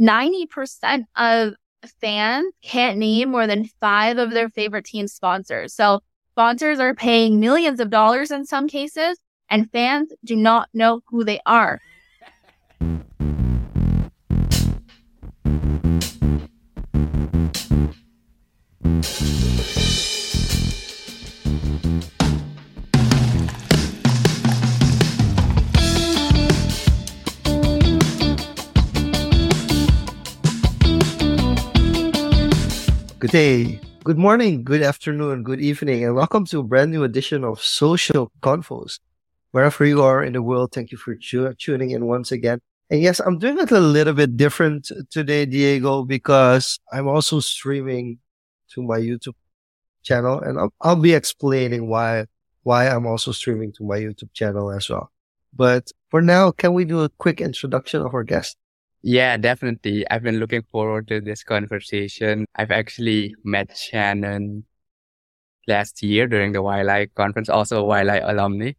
90% of fans can't name more than five of their favorite team sponsors. So sponsors are paying millions of dollars in some cases and fans do not know who they are. Good day, good morning, good afternoon, good evening, and welcome to a brand new edition of Social Confoes. Wherever you are in the world, thank you for tu- tuning in once again. And yes, I'm doing it a little bit different today, Diego, because I'm also streaming to my YouTube channel and I'll, I'll be explaining why, why I'm also streaming to my YouTube channel as well. But for now, can we do a quick introduction of our guest? Yeah, definitely. I've been looking forward to this conversation. I've actually met Shannon last year during the YLI conference, also a YLI alumni,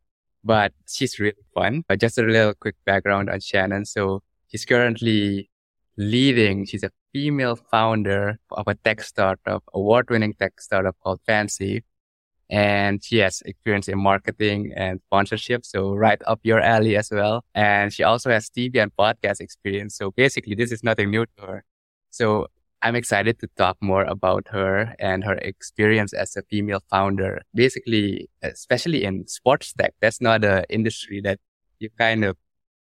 but she's really fun. But just a little quick background on Shannon. So she's currently leading, she's a female founder of a tech startup, award winning tech startup called FanSaves and she has experience in marketing and sponsorship. So right up your alley as well. And she also has TV and podcast experience. So basically this is nothing new to her. So I'm excited to talk more about her and her experience as a female founder. Basically, especially in sports tech, that's not an industry that you kind of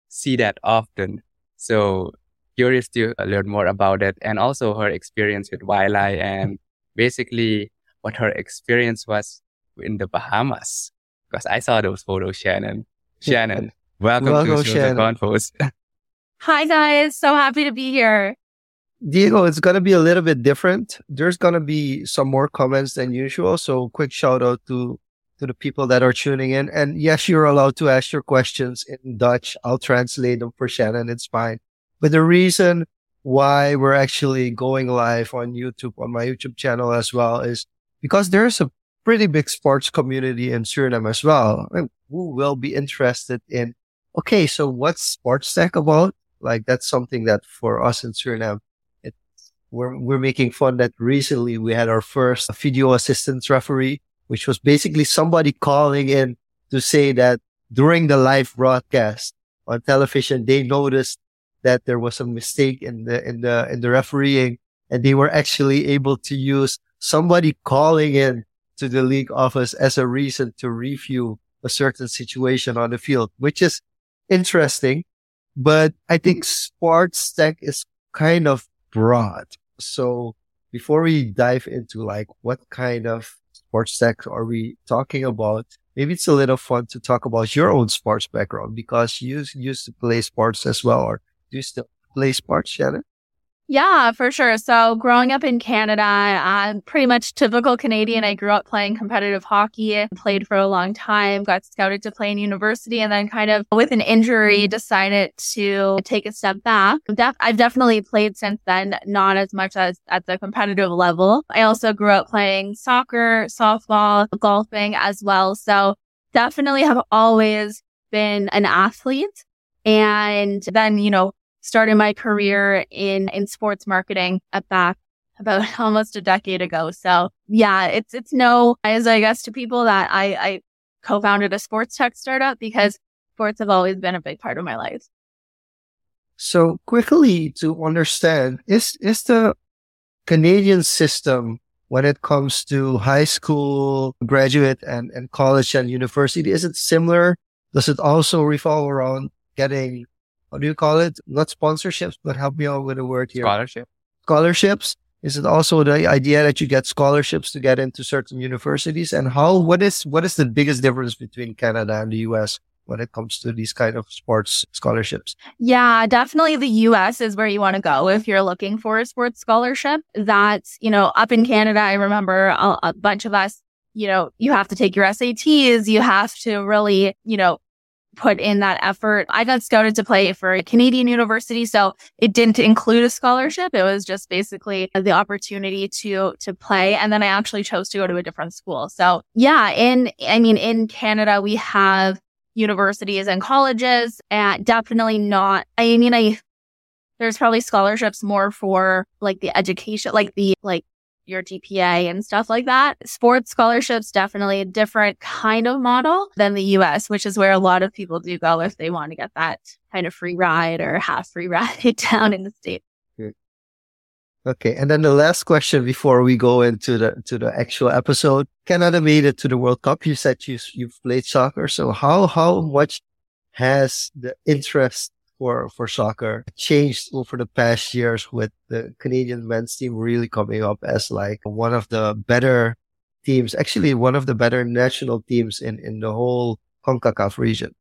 see that often. So curious to learn more about it and also her experience with YLI and basically what her experience was in the Bahamas because I saw those photos, Shannon. Shannon, welcome, welcome to Shannon. Confoes. Hi guys, so happy to be here. Diego, it's going to be a little bit different. There's going to be some more comments than usual. So quick shout out to, to the people that are tuning in. And yes, you're allowed to ask your questions in Dutch. I'll translate them for Shannon. It's fine. But the reason why we're actually going live on YouTube, on my YouTube channel as well is because there's a pretty big sports community in Suriname as well. who will be interested in, okay, so what's sports tech about? Like that's something that for us in Suriname, it, we're, we're making fun that recently we had our first video assistance referee, which was basically somebody calling in to say that during the live broadcast on television, they noticed that there was a mistake in the, in the, in the refereeing and they were actually able to use somebody calling in to the league office as a reason to review a certain situation on the field, which is interesting. But I think sports tech is kind of broad. So before we dive into like what kind of sports tech are we talking about, maybe it's a little fun to talk about your own sports background because you used to play sports as well, or do you still play sports, Shannon? Yeah, for sure. So growing up in Canada, I'm pretty much typical Canadian. I grew up playing competitive hockey, played for a long time, got scouted to play in university, and then kind of with an injury decided to take a step back. I've definitely played since then, not as much as at the competitive level. I also grew up playing soccer, softball, golfing as well. So definitely have always been an athlete. And then, you know, started my career in, in sports marketing at back about almost a decade ago. So yeah, it's, it's no, as I guess to people that I, I co-founded a sports tech startup because sports have always been a big part of my life. So quickly to understand, is, is the Canadian system when it comes to high school, graduate and, and college and university, is it similar? Does it also revolve around getting what do you call it? Not sponsorships, but help me out with a word here. Scholarship. Scholarships. Is it also the idea that you get scholarships to get into certain universities? And how, what is, what is the biggest difference between Canada and the US when it comes to these kind of sports scholarships? Yeah, definitely the US is where you want to go if you're looking for a sports scholarship. That's, you know, up in Canada, I remember a, a bunch of us, you know, you have to take your SATs. You have to really, you know, put in that effort. I got scouted to play for a Canadian university, so it didn't include a scholarship. It was just basically the opportunity to to play and then I actually chose to go to a different school. So, yeah, in I mean in Canada we have universities and colleges and definitely not I mean I there's probably scholarships more for like the education, like the, like your GPA and stuff like that. Sports scholarships, definitely a different kind of model than the US, which is where a lot of people do go if they want to get that kind of free ride or half free ride down in the state. Okay, and then the last question before we go into the to the actual episode. Canada made it to the World Cup. You said you you've played soccer, so how how much has the interest for for soccer changed over the past years with the Canadian men's team really coming up as like one of the better teams, actually one of the better national teams in in the whole CONCACAF region.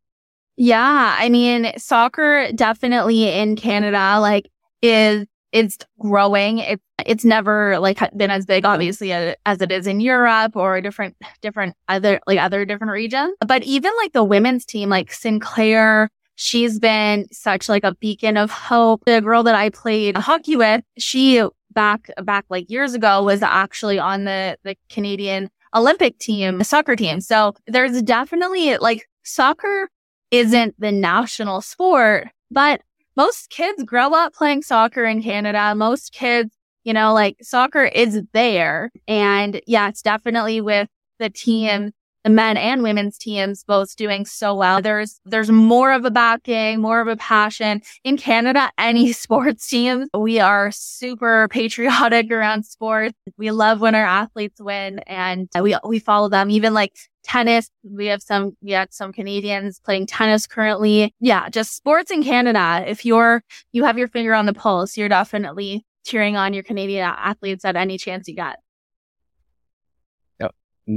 Yeah, I mean, soccer definitely in Canada like is it's growing. It's it's never like been as big, obviously, as it is in Europe or different different other like other different regions. But even like the women's team, like Sinclair, she's been such like a beacon of hope. The girl that I played hockey with, she back back like years ago was actually on the the Canadian Olympic team, the soccer team. So there's definitely like soccer isn't the national sport, but most kids grow up playing soccer in Canada. Most kids, you know, like soccer is there. And yeah, it's definitely with the team, the men and women's teams both doing so well. There's, there's more of a backing, more of a passion in Canada. Any sports teams, we are super patriotic around sports. We love when our athletes win and we, we follow them. Even like tennis. We have some, we had some Canadians playing tennis currently. Yeah, just sports in Canada. If you're, you have your finger on the pulse, you're definitely cheering on your Canadian athletes at any chance you get.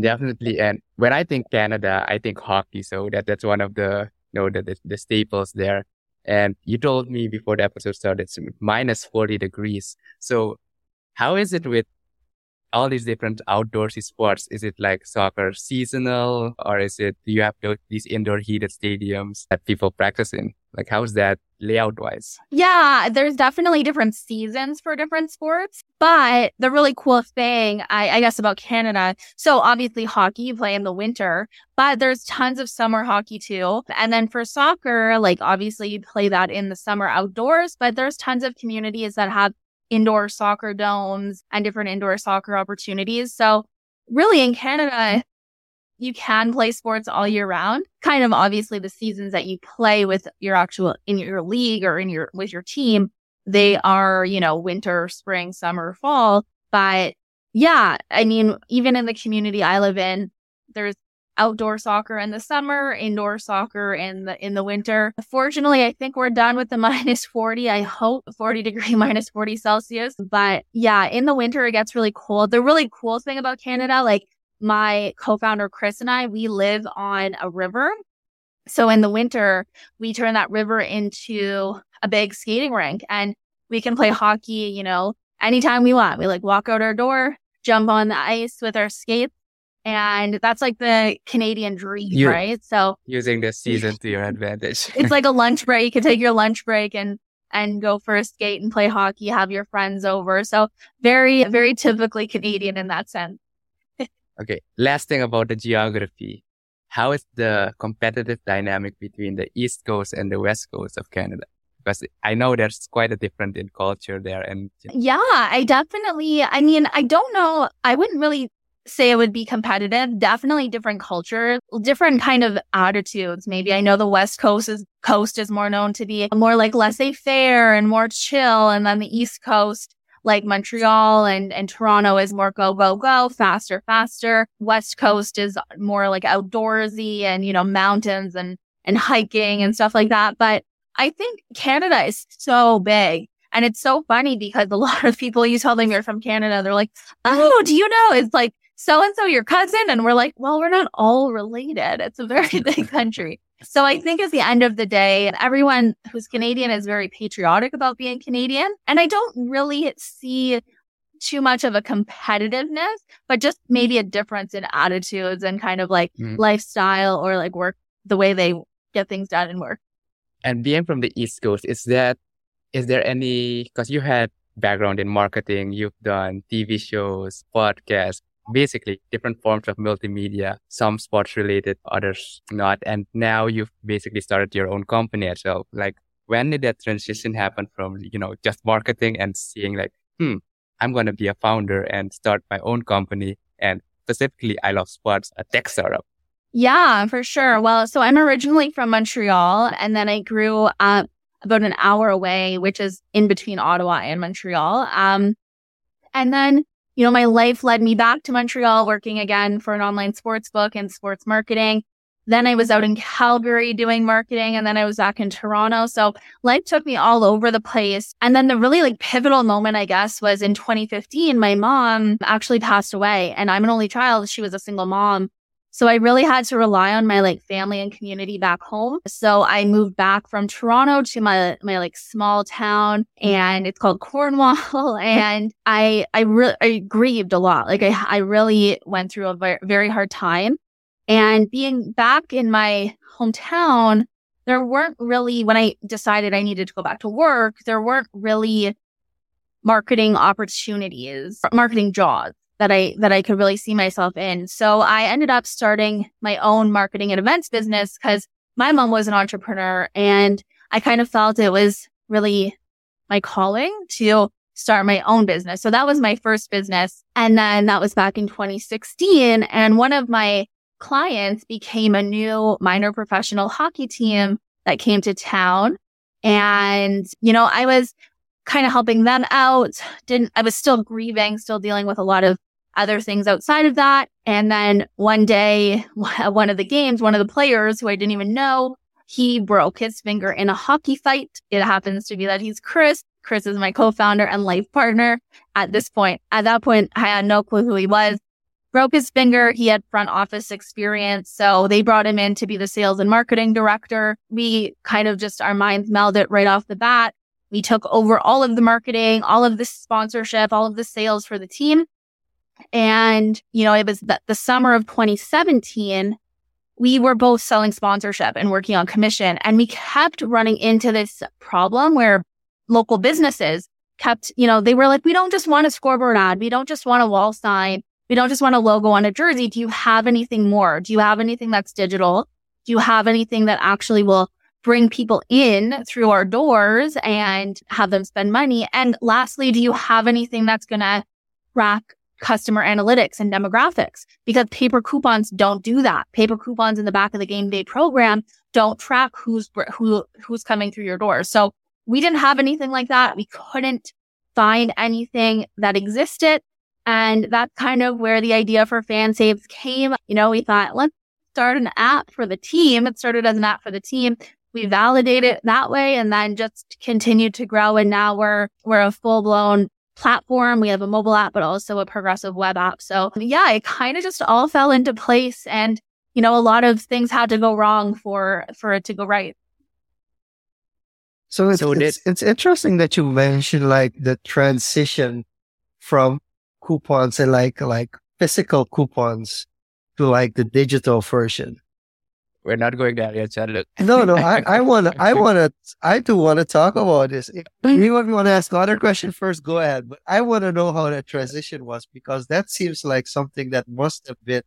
Definitely. And when I think Canada, I think hockey. So that, that's one of the, you know, the, the, the staples there. And you told me before the episode started, it's minus 40 degrees. So how is it with all these different outdoorsy sports? Is it like soccer seasonal or is it, you have these indoor heated stadiums that people practice in? Like, how's that layout wise? Yeah, there's definitely different seasons for different sports. But the really cool thing, I, I guess, about Canada, so obviously hockey, you play in the winter, but there's tons of summer hockey too. And then for soccer, like obviously you play that in the summer outdoors, but there's tons of communities that have indoor soccer domes and different indoor soccer opportunities. So really in Canada, you can play sports all year round. Kind of obviously the seasons that you play with your actual in your league or in your with your team, they are, you know, winter, spring, summer, fall. But yeah, I mean, even in the community I live in, there's outdoor soccer in the summer, indoor soccer in the in the winter. Fortunately, I think we're done with the minus 40. I hope 40 degree minus 40 Celsius. But yeah, in the winter it gets really cold. The really cool thing about Canada, like my co-founder Chris and I, we live on a river. So in the winter, we turn that river into a big skating rink and we can play hockey, you know, anytime we want. We like walk out our door, jump on the ice with our skates and that's like the Canadian dream, you, right? So using the season to your advantage. it's like a lunch break. You can take your lunch break and and go for a skate and play hockey, have your friends over. So very, very typically Canadian in that sense. Okay. Last thing about the geography. How is the competitive dynamic between the East Coast and the West Coast of Canada? Because I know there's quite a difference in culture there. And yeah, I definitely, I mean, I don't know. I wouldn't really say it would be competitive. Definitely different culture, different kind of attitudes. Maybe I know the West Coast is coast is more known to be more like laissez faire and more chill. And then the East Coast, like Montreal and, and Toronto is more go, go, go, faster, faster. West Coast is more like outdoorsy and, you know, mountains and, and hiking and stuff like that. But I think Canada is so big. And it's so funny because a lot of people, you tell them you're from Canada, they're like, oh, do you know? It's like so and so your cousin. And we're like, well, we're not all related. It's a very big country. So I think at the end of the day, everyone who's Canadian is very patriotic about being Canadian. And I don't really see too much of a competitiveness, but just maybe a difference in attitudes and kind of like mm. lifestyle or like work, the way they get things done and work. And being from the East Coast, is that, is there any, because you had background in marketing, you've done TV shows, podcasts basically different forms of multimedia, some sports related, others not. And now you've basically started your own company as well. Like, when did that transition happen from, you know, just marketing and seeing like, hmm, I'm going to be a founder and start my own company. And specifically, I love sports, a tech startup. Yeah, for sure. Well, so I'm originally from Montreal and then I grew up about an hour away, which is in between Ottawa and Montreal. Um, and then, you know, my life led me back to Montreal working again for an online sports book and sports marketing. Then I was out in Calgary doing marketing and then I was back in Toronto. So life took me all over the place. And then the really like pivotal moment, I guess, was in 2015. My mom actually passed away and I'm an only child. She was a single mom. So I really had to rely on my like family and community back home. So I moved back from Toronto to my, my like small town and it's called Cornwall. And I, I really, I grieved a lot. Like I, I really went through a very, very hard time. And being back in my hometown, there weren't really, when I decided I needed to go back to work, there weren't really marketing opportunities, marketing jobs that I, that I could really see myself in. So I ended up starting my own marketing and events business because my mom was an entrepreneur and I kind of felt it was really my calling to start my own business. So that was my first business. And then that was back in 2016. And one of my clients became a new minor professional hockey team that came to town. And, you know, I was kind of helping them out. Didn't, I was still grieving, still dealing with a lot of other things outside of that. And then one day, one of the games, one of the players who I didn't even know, he broke his finger in a hockey fight. It happens to be that he's Chris. Chris is my co-founder and life partner at this point. At that point, I had no clue who he was broke his finger. He had front office experience. So they brought him in to be the sales and marketing director. We kind of just our minds melded right off the bat. We took over all of the marketing, all of the sponsorship, all of the sales for the team. And, you know, it was the, the summer of 2017. We were both selling sponsorship and working on commission. And we kept running into this problem where local businesses kept, you know, they were like, we don't just want a scoreboard ad. We don't just want a wall sign. We don't just want a logo on a jersey. Do you have anything more? Do you have anything that's digital? Do you have anything that actually will bring people in through our doors and have them spend money? And lastly, do you have anything that's going to track customer analytics and demographics? Because paper coupons don't do that. Paper coupons in the back of the game day program don't track who's, who, who's coming through your doors. So we didn't have anything like that. We couldn't find anything that existed. And that's kind of where the idea for FanSaves came. You know, we thought, let's start an app for the team. It started as an app for the team. We validated it that way and then just continue to grow. And now we're, we're a full blown platform. We have a mobile app, but also a progressive web app. So yeah, it kind of just all fell into place. And, you know, a lot of things had to go wrong for, for it to go right. So it's, so it's, it's interesting that you mentioned like the transition from coupons and like like physical coupons to like the digital version. We're not going there yet, Charlotte. no, no, I, I want to, I want to, I do want to talk about this. If anyone want to ask another question first, go ahead. But I want to know how that transition was because that seems like something that must have been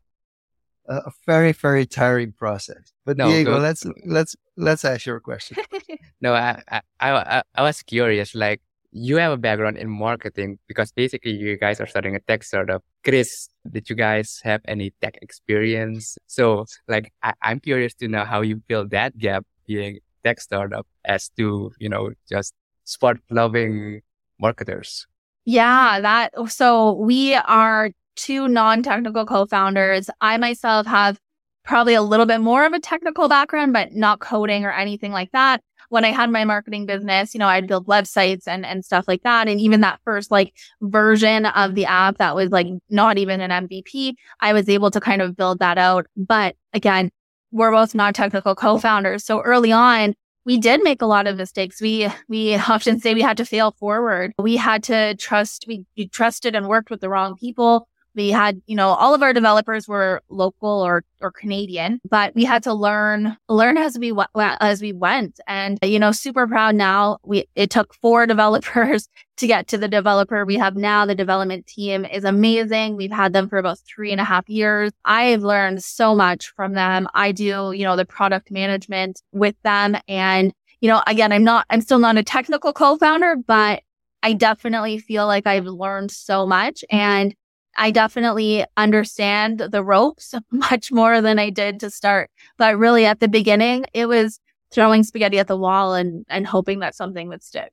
a, a very, very tiring process. But no, Diego, go, let's let's let's ask your question. no, I, I I I was curious, like you have a background in marketing because basically you guys are starting a tech startup. Chris, did you guys have any tech experience? So like, I, am curious to know how you fill that gap being tech startup as to, you know, just sport loving marketers. Yeah, that, so we are two non-technical co-founders. I myself have probably a little bit more of a technical background, but not coding or anything like that when I had my marketing business, you know, I'd build websites and, and stuff like that. And even that first like version of the app that was like not even an MVP, I was able to kind of build that out. But again, we're both non-technical co-founders. So early on, we did make a lot of mistakes. We, we often say we had to fail forward. We had to trust, we, we trusted and worked with the wrong people. We had, you know, all of our developers were local or, or Canadian, but we had to learn, learn as we went, as we went. And, you know, super proud now. We, it took four developers to get to the developer we have now. The development team is amazing. We've had them for about three and a half years. I've learned so much from them. I do, you know, the product management with them and you know, again, I'm not, I'm still not a technical co-founder, but I definitely feel like I've learned so much and I definitely understand the ropes much more than I did to start. But really at the beginning, it was throwing spaghetti at the wall and, and hoping that something would stick.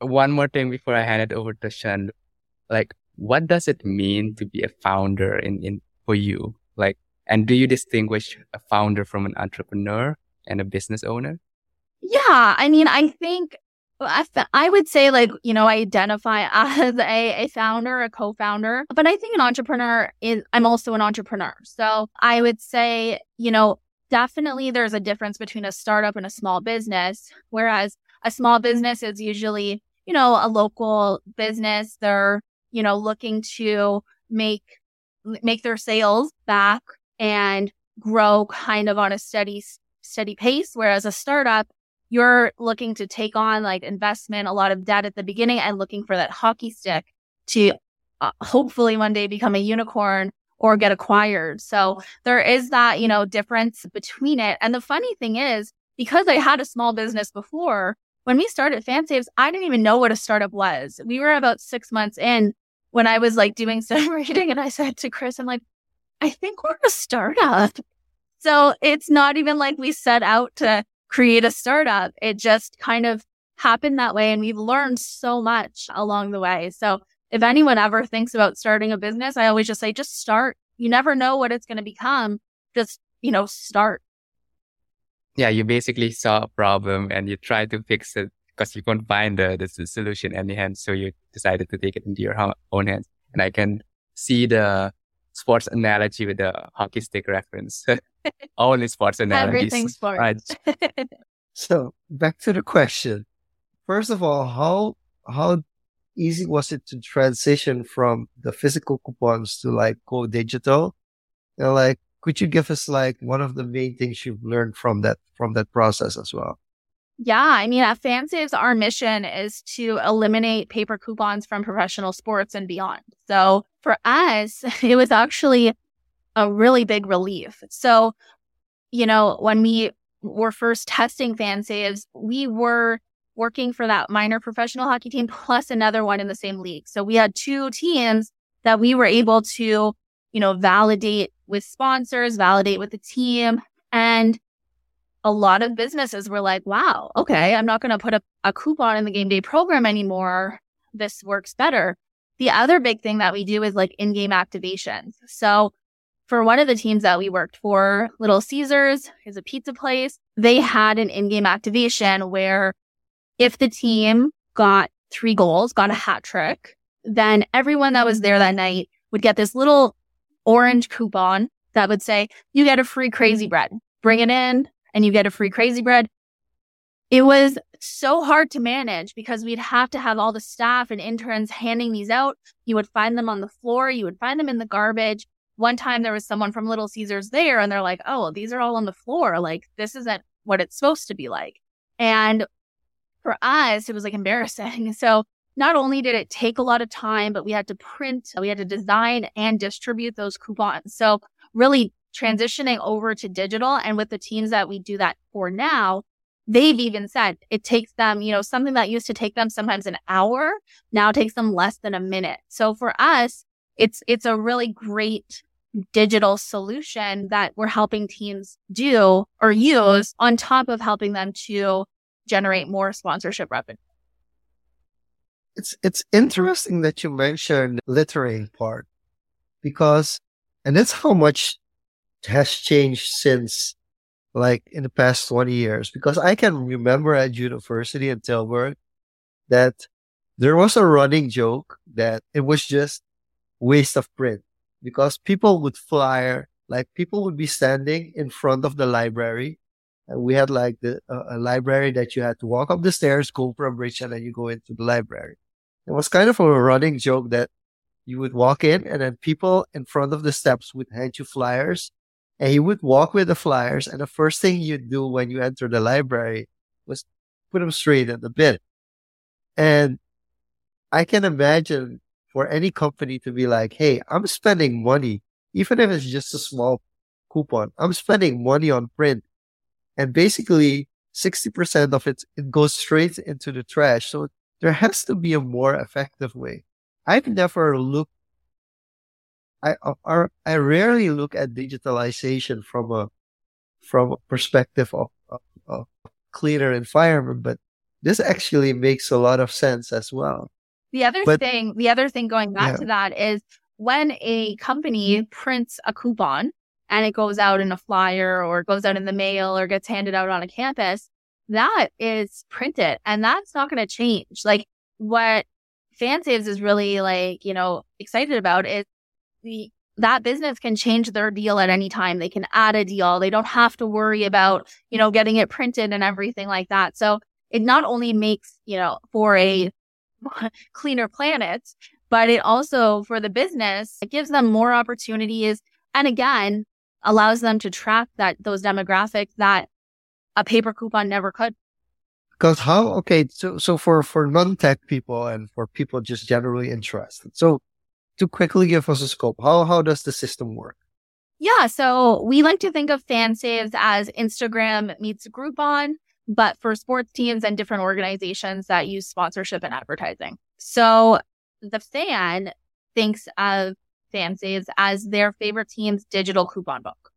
One more thing before I hand it over to Jean, like what does it mean to be a founder in, in for you? Like, and do you distinguish a founder from an entrepreneur and a business owner? Yeah. I mean, I think I, I would say like, you know, I identify as a, a founder, a co-founder, but I think an entrepreneur is, I'm also an entrepreneur. So I would say, you know, definitely there's a difference between a startup and a small business, whereas a small business is usually, you know, a local business. They're, you know, looking to make, make their sales back and grow kind of on a steady, steady pace. Whereas a startup, you're looking to take on like investment, a lot of debt at the beginning and looking for that hockey stick to uh, hopefully one day become a unicorn or get acquired. So there is that, you know, difference between it. And the funny thing is, because I had a small business before, when we started FanSaves, I didn't even know what a startup was. We were about six months in when I was like doing some reading and I said to Chris, I'm like, I think we're a startup. So it's not even like we set out to create a startup. It just kind of happened that way. And we've learned so much along the way. So if anyone ever thinks about starting a business, I always just say, just start. You never know what it's going to become. Just, you know, start. Yeah. You basically saw a problem and you tried to fix it because you couldn't find the, the solution in the hand. So you decided to take it into your own hands. And I can see the sports analogy with the hockey stick reference. Only sports analogies. Everything sports. Right. so back to the question. First of all, how how easy was it to transition from the physical coupons to like go digital? You know, like could you give us like one of the main things you've learned from that from that process as well? Yeah, I mean, at FanSaves, our mission is to eliminate paper coupons from professional sports and beyond. So for us, it was actually a really big relief. So, you know, when we were first testing fan FanSaves, we were working for that minor professional hockey team plus another one in the same league. So we had two teams that we were able to, you know, validate with sponsors, validate with the team. And a lot of businesses were like, wow, okay, I'm not going to put a, a coupon in the game day program anymore. This works better. The other big thing that we do is like in game activations. So for one of the teams that we worked for, Little Caesars is a pizza place. They had an in-game activation where if the team got three goals, got a hat trick, then everyone that was there that night would get this little orange coupon that would say, you get a free crazy bread. Bring it in and you get a free crazy bread. It was so hard to manage because we'd have to have all the staff and interns handing these out. You would find them on the floor. You would find them in the garbage one time there was someone from Little Caesars there and they're like, oh, these are all on the floor. Like, this isn't what it's supposed to be like. And for us, it was like embarrassing. So not only did it take a lot of time, but we had to print, we had to design and distribute those coupons. So really transitioning over to digital and with the teams that we do that for now, they've even said it takes them, you know, something that used to take them sometimes an hour now takes them less than a minute. So for us, it's it's a really great digital solution that we're helping teams do or use on top of helping them to generate more sponsorship revenue. It's it's interesting that you mentioned littering part because and that's how much has changed since like in the past 20 years because I can remember at university in Tilburg that there was a running joke that it was just waste of print because people would flyer, like people would be standing in front of the library. And we had like the, uh, a library that you had to walk up the stairs, go for a bridge, and then you go into the library. It was kind of a running joke that you would walk in and then people in front of the steps would hand you flyers and he would walk with the flyers. And the first thing you'd do when you enter the library was put them straight in the bin. And I can imagine for any company to be like, Hey, I'm spending money, even if it's just a small coupon, I'm spending money on print. And basically 60% of it, it goes straight into the trash. So there has to be a more effective way. I've never looked, I, uh, I, I rarely look at digitalization from a, from a perspective of, of, of cleaner environment, but this actually makes a lot of sense as well. The other but, thing, the other thing going back yeah. to that is when a company prints a coupon and it goes out in a flyer or goes out in the mail or gets handed out on a campus, that is printed and that's not going to change. Like what FanSaves is really like, you know, excited about is the that business can change their deal at any time. They can add a deal. They don't have to worry about, you know, getting it printed and everything like that. So it not only makes, you know, for a cleaner planet, but it also for the business, it gives them more opportunities. And again, allows them to track that those demographics that a paper coupon never could. Because how okay, so so for for non-tech people and for people just generally interested. So to quickly give us a scope, how how does the system work? Yeah, so we like to think of FanSaves as Instagram meets Groupon, but for sports teams and different organizations that use sponsorship and advertising. So the fan thinks of FanSaves as their favorite team's digital coupon book.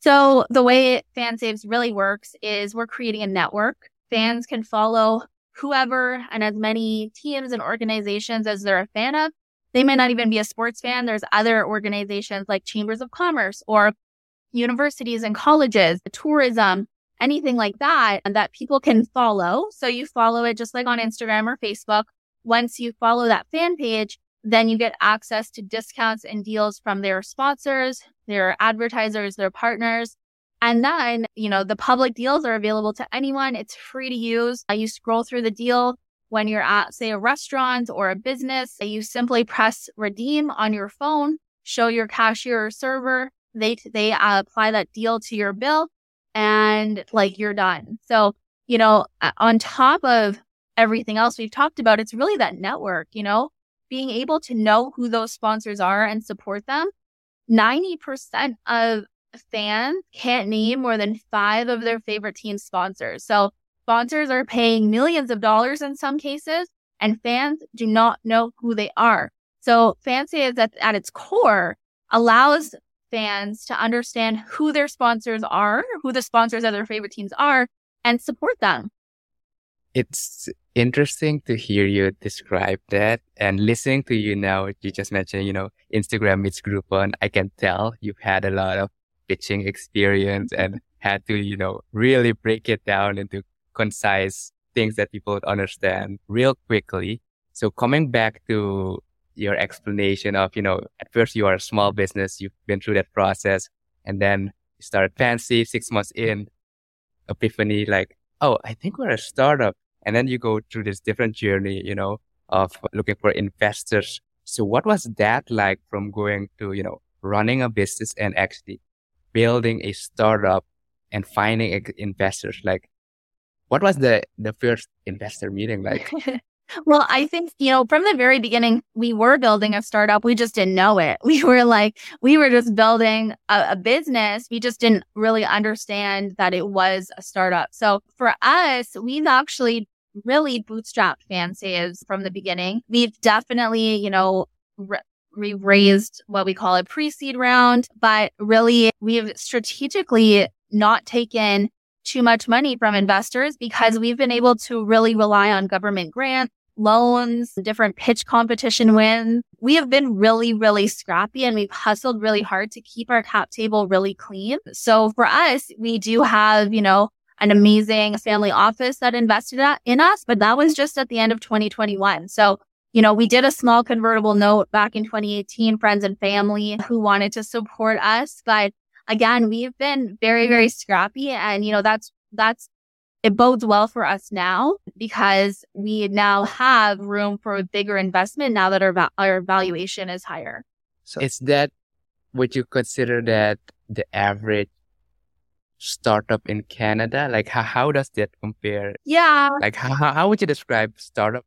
So the way FanSaves really works is we're creating a network. Fans can follow whoever and as many teams and organizations as they're a fan of. They may not even be a sports fan. There's other organizations like chambers of commerce or universities and colleges, tourism, anything like that, and that people can follow. So you follow it just like on Instagram or Facebook. Once you follow that fan page, then you get access to discounts and deals from their sponsors, their advertisers, their partners. And then, you know, the public deals are available to anyone. It's free to use. You scroll through the deal when you're at, say, a restaurant or a business. You simply press redeem on your phone, show your cashier or server. They, they uh, apply that deal to your bill and like you're done. So, you know, on top of everything else we've talked about, it's really that network, you know, being able to know who those sponsors are and support them. 90% of fans can't name more than five of their favorite team sponsors. So sponsors are paying millions of dollars in some cases and fans do not know who they are. So FanSaves at, at its core allows fans to understand who their sponsors are, who the sponsors of their favorite teams are, and support them. It's interesting to hear you describe that and listening to you now. You just mentioned, you know, Instagram meets Groupon. I can tell you've had a lot of pitching experience and had to, you know, really break it down into concise things that people would understand real quickly. So coming back to your explanation of, you know, at first you are a small business, you've been through that process and then you started FanSaves six months in, epiphany, like, oh, I think we're a startup. And then you go through this different journey, you know, of looking for investors. So what was that like from going to, you know, running a business and actually building a startup and finding investors? Like, what was the, the first investor meeting like? Well, I think, you know, from the very beginning, we were building a startup. We just didn't know it. We were like, we were just building a, a, business. We just didn't really understand that it was a startup. So for us, we've actually really bootstrapped FanSaves from the beginning. We've definitely, you know, re- we raised what we call a pre-seed round, but really we've strategically not taken too much money from investors because we've been able to really rely on government grants loans, different pitch competition wins. We have been really, really scrappy and we've hustled really hard to keep our cap table really clean. So for us, we do have, you know, an amazing family office that invested in us, but that was just at the end of 2021. So, you know, we did a small convertible note back in 2018, friends and family who wanted to support us. But again, we've been very, very scrappy and, you know, that's, that's it bodes well for us now because we now have room for a bigger investment now that our, va- our valuation is higher. So is that, would you consider that the average startup in Canada? Like how, how does that compare? Yeah. Like how, how would you describe startup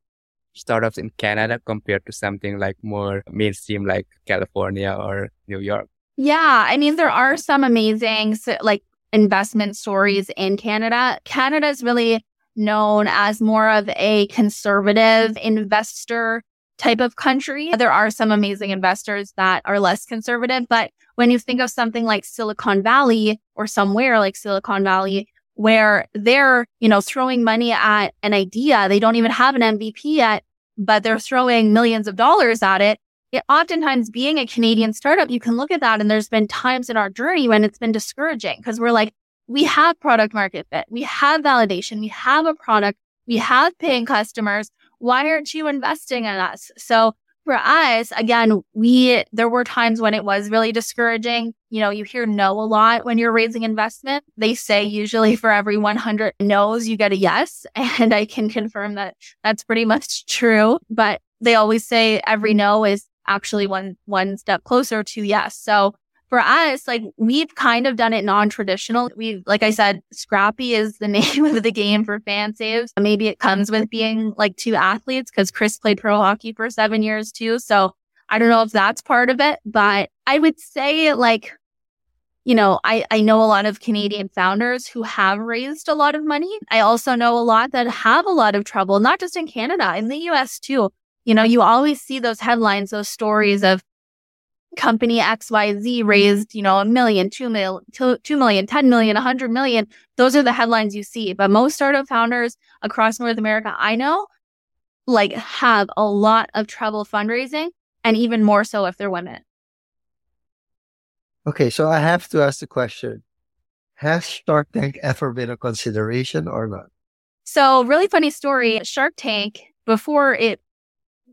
startups in Canada compared to something like more mainstream like California or New York? Yeah. I mean, there are some amazing, like investment stories in Canada. Canada is really known as more of a conservative investor type of country. There are some amazing investors that are less conservative, but when you think of something like Silicon Valley or somewhere like Silicon Valley, where they're, you know, throwing money at an idea, they don't even have an MVP yet, but they're throwing millions of dollars at it. Oftentimes being a Canadian startup, you can look at that and there's been times in our journey when it's been discouraging because we're like, we have product market fit. We have validation. We have a product. We have paying customers. Why aren't you investing in us? So for us, again, we, there were times when it was really discouraging. You know, you hear no a lot when you're raising investment. They say usually for every 100 no's, you get a yes. And I can confirm that that's pretty much true, but they always say every no is actually one, one step closer to yes. So for us, like we've kind of done it non-traditional. We, like I said, scrappy is the name of the game for Fansaves. Maybe it comes with being like two athletes because Chris played pro hockey for seven years too. So I don't know if that's part of it, but I would say like, you know, I, I know a lot of Canadian founders who have raised a lot of money. I also know a lot that have a lot of trouble, not just in Canada, in the US too. You know, you always see those headlines, those stories of company XYZ raised, you know, a million, two million, two, million, 10 million, a hundred million. Those are the headlines you see. But most startup founders across North America I know like have a lot of trouble fundraising and even more so if they're women. Okay. So I have to ask the question. Has Shark Tank ever been a consideration or not? So really funny story. Shark Tank, before it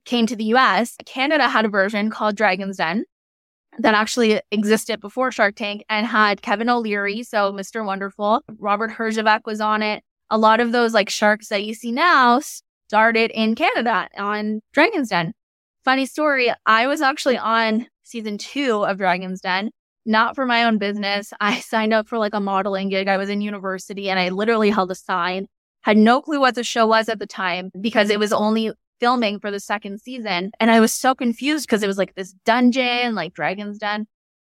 came to the US, Canada had a version called Dragon's Den that actually existed before Shark Tank and had Kevin O'Leary, so Mr. Wonderful. Robert Herjavec was on it. A lot of those like sharks that you see now started in Canada on Dragon's Den. Funny story, I was actually on season two of Dragon's Den, not for my own business. I signed up for like a modeling gig. I was in university and I literally held a sign. Had no clue what the show was at the time because it was only filming for the second season. And I was so confused because it was like this dungeon, like Dragon's Den.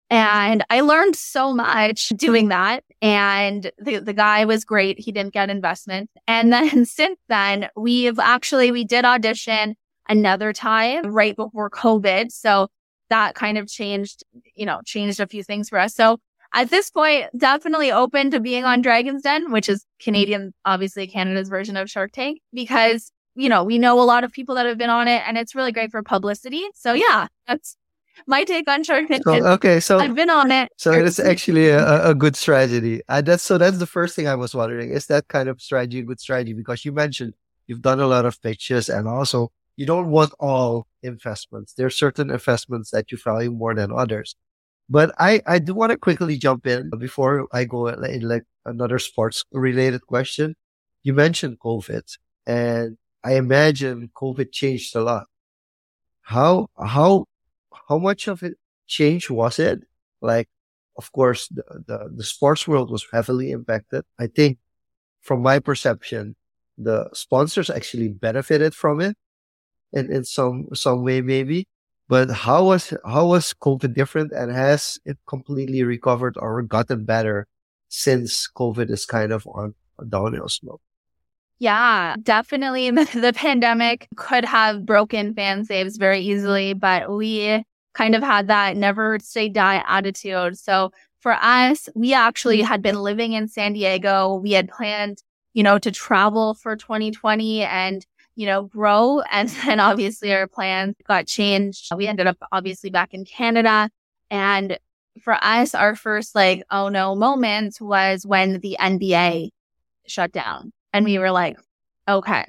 And I learned so much doing that. And the, the guy was great. He didn't get investment. And then since then, we've actually, we did audition another time right before COVID. So that kind of changed, you know, changed a few things for us. So at this point, definitely open to being on Dragon's Den, which is Canadian, obviously Canada's version of Shark Tank, because you know, we know a lot of people that have been on it and it's really great for publicity. So yeah, that's my take on Shark Tank. So, okay. So I've been on it. So it's actually a, a good strategy. Uh, that's so that's the first thing I was wondering. Is that kind of strategy a good strategy? Because you mentioned you've done a lot of pitches and also you don't want all investments. There are certain investments that you value more than others. But I, I do want to quickly jump in before I go in like another sports related question. You mentioned COVID and I imagine COVID changed a lot. How, how, how much of it change was it? Like, of course, the, the, the sports world was heavily impacted. I think from my perception, the sponsors actually benefited from it in, in some, some way, maybe. But how was, how was COVID different and has it completely recovered or gotten better since COVID is kind of on a downhill slope? Yeah, definitely. The pandemic could have broken Fansaves very easily, but we kind of had that never say die attitude. So for us, we actually mm-hmm. had been living in San Diego. We had planned, you know, to travel for 2020 and, you know, grow. And then obviously our plans got changed. We ended up obviously back in Canada. And for us, our first like, oh no moment was when the NBA shut down. And we were like, okay.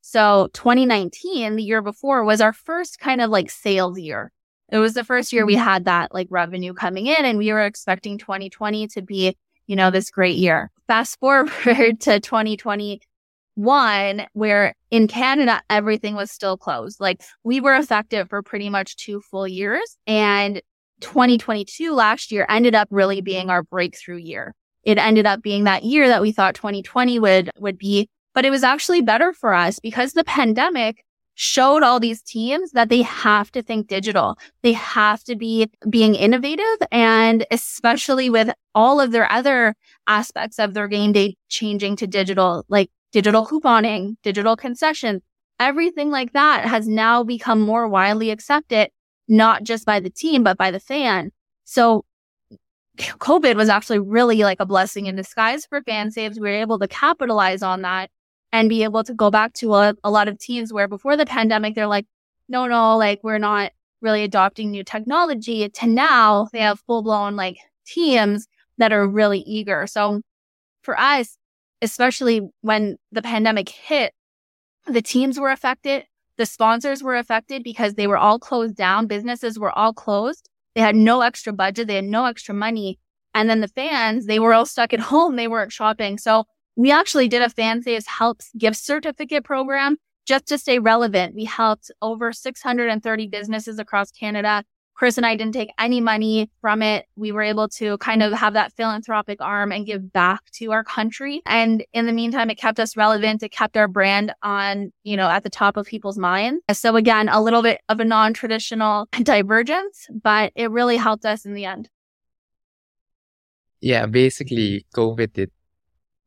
So 2019, the year before was our first kind of like sales year. It was the first year we mm-hmm. had that like revenue coming in and we were expecting 2020 to be, you know, this great year. Fast forward to 2021, where in Canada, everything was still closed. Like we were effective for pretty much two full years and 2022 last year ended up really being our breakthrough year it ended up being that year that we thought 2020 would, would be, but it was actually better for us because the pandemic showed all these teams that they have to think digital. They have to be being innovative. And especially with all of their other aspects of their game day changing to digital, like digital couponing, digital concession, everything like that has now become more widely accepted, not just by the team, but by the fan. So COVID was actually really like a blessing in disguise for FanSaves. We were able to capitalize on that and be able to go back to a, a lot of teams where before the pandemic, they're like, no, no, like we're not really adopting new technology to now they have full blown like teams that are really eager. So for us, especially when the pandemic hit, the teams were affected. The sponsors were affected because they were all closed down. Businesses were all closed. They had no extra budget. They had no extra money. And then the fans, they were all stuck at home. They weren't shopping. So we actually did a fan FanSaves Helps gift certificate program just to stay relevant. We helped over 630 businesses across Canada. Chris and I didn't take any money from it. We were able to kind of have that philanthropic arm and give back to our country. And in the meantime, it kept us relevant. It kept our brand on, you know, at the top of people's minds. So again, a little bit of a non-traditional divergence, but it really helped us in the end. Yeah, basically COVID did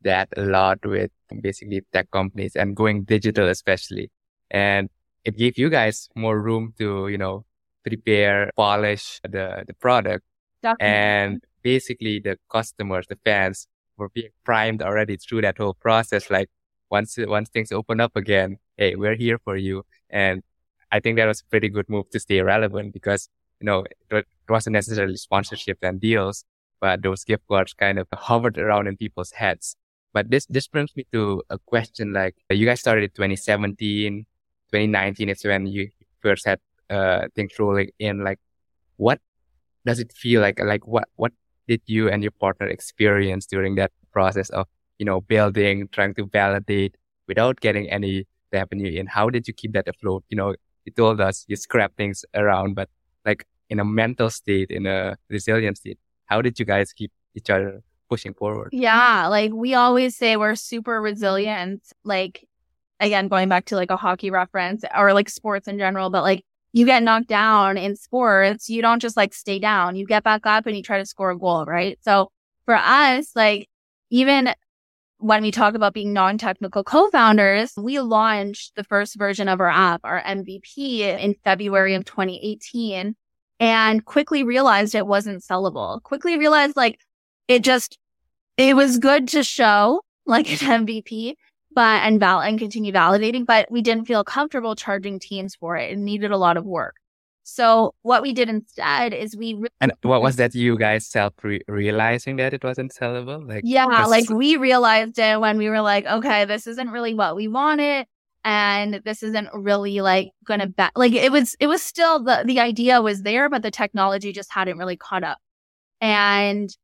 that a lot with basically tech companies and going digital, especially. And it gave you guys more room to, you know, prepare, polish the, the product. Definitely. And basically the customers, the fans were being primed already through that whole process. Like once, once things open up again, Hey, we're here for you. And I think that was a pretty good move to stay relevant because, you know, it wasn't necessarily sponsorship and deals, but those gift cards kind of hovered around in people's heads. But this, this brings me to a question like you guys started in 2017, 2019 is when you first had uh, things rolling in. Like, what does it feel like? Like, what, what did you and your partner experience during that process of, you know, building, trying to validate without getting any revenue in? How did you keep that afloat? You know, you told us you scrap things around, but like in a mental state, in a resilient state, how did you guys keep each other pushing forward. Yeah. Like we always say we're super resilient. Like again, going back to like a hockey reference or like sports in general, but like you get knocked down in sports, you don't just like stay down. You get back up and you try to score a goal, right? So for us, like even when we talk about being non-technical co-founders, we launched the first version of our app, our MVP in February of 2018 and quickly realized it wasn't sellable. Quickly realized like it just, it was good to show like an MVP, but, and val and continue validating, but we didn't feel comfortable charging teams for it. It needed a lot of work. So what we did instead is we re- and what was that you guys self realizing that it wasn't sellable? Like yeah, like we realized it when we were like, okay, this isn't really what we wanted, and this isn't really like gonna be like it was. It was still the the idea was there, but the technology just hadn't really caught up. And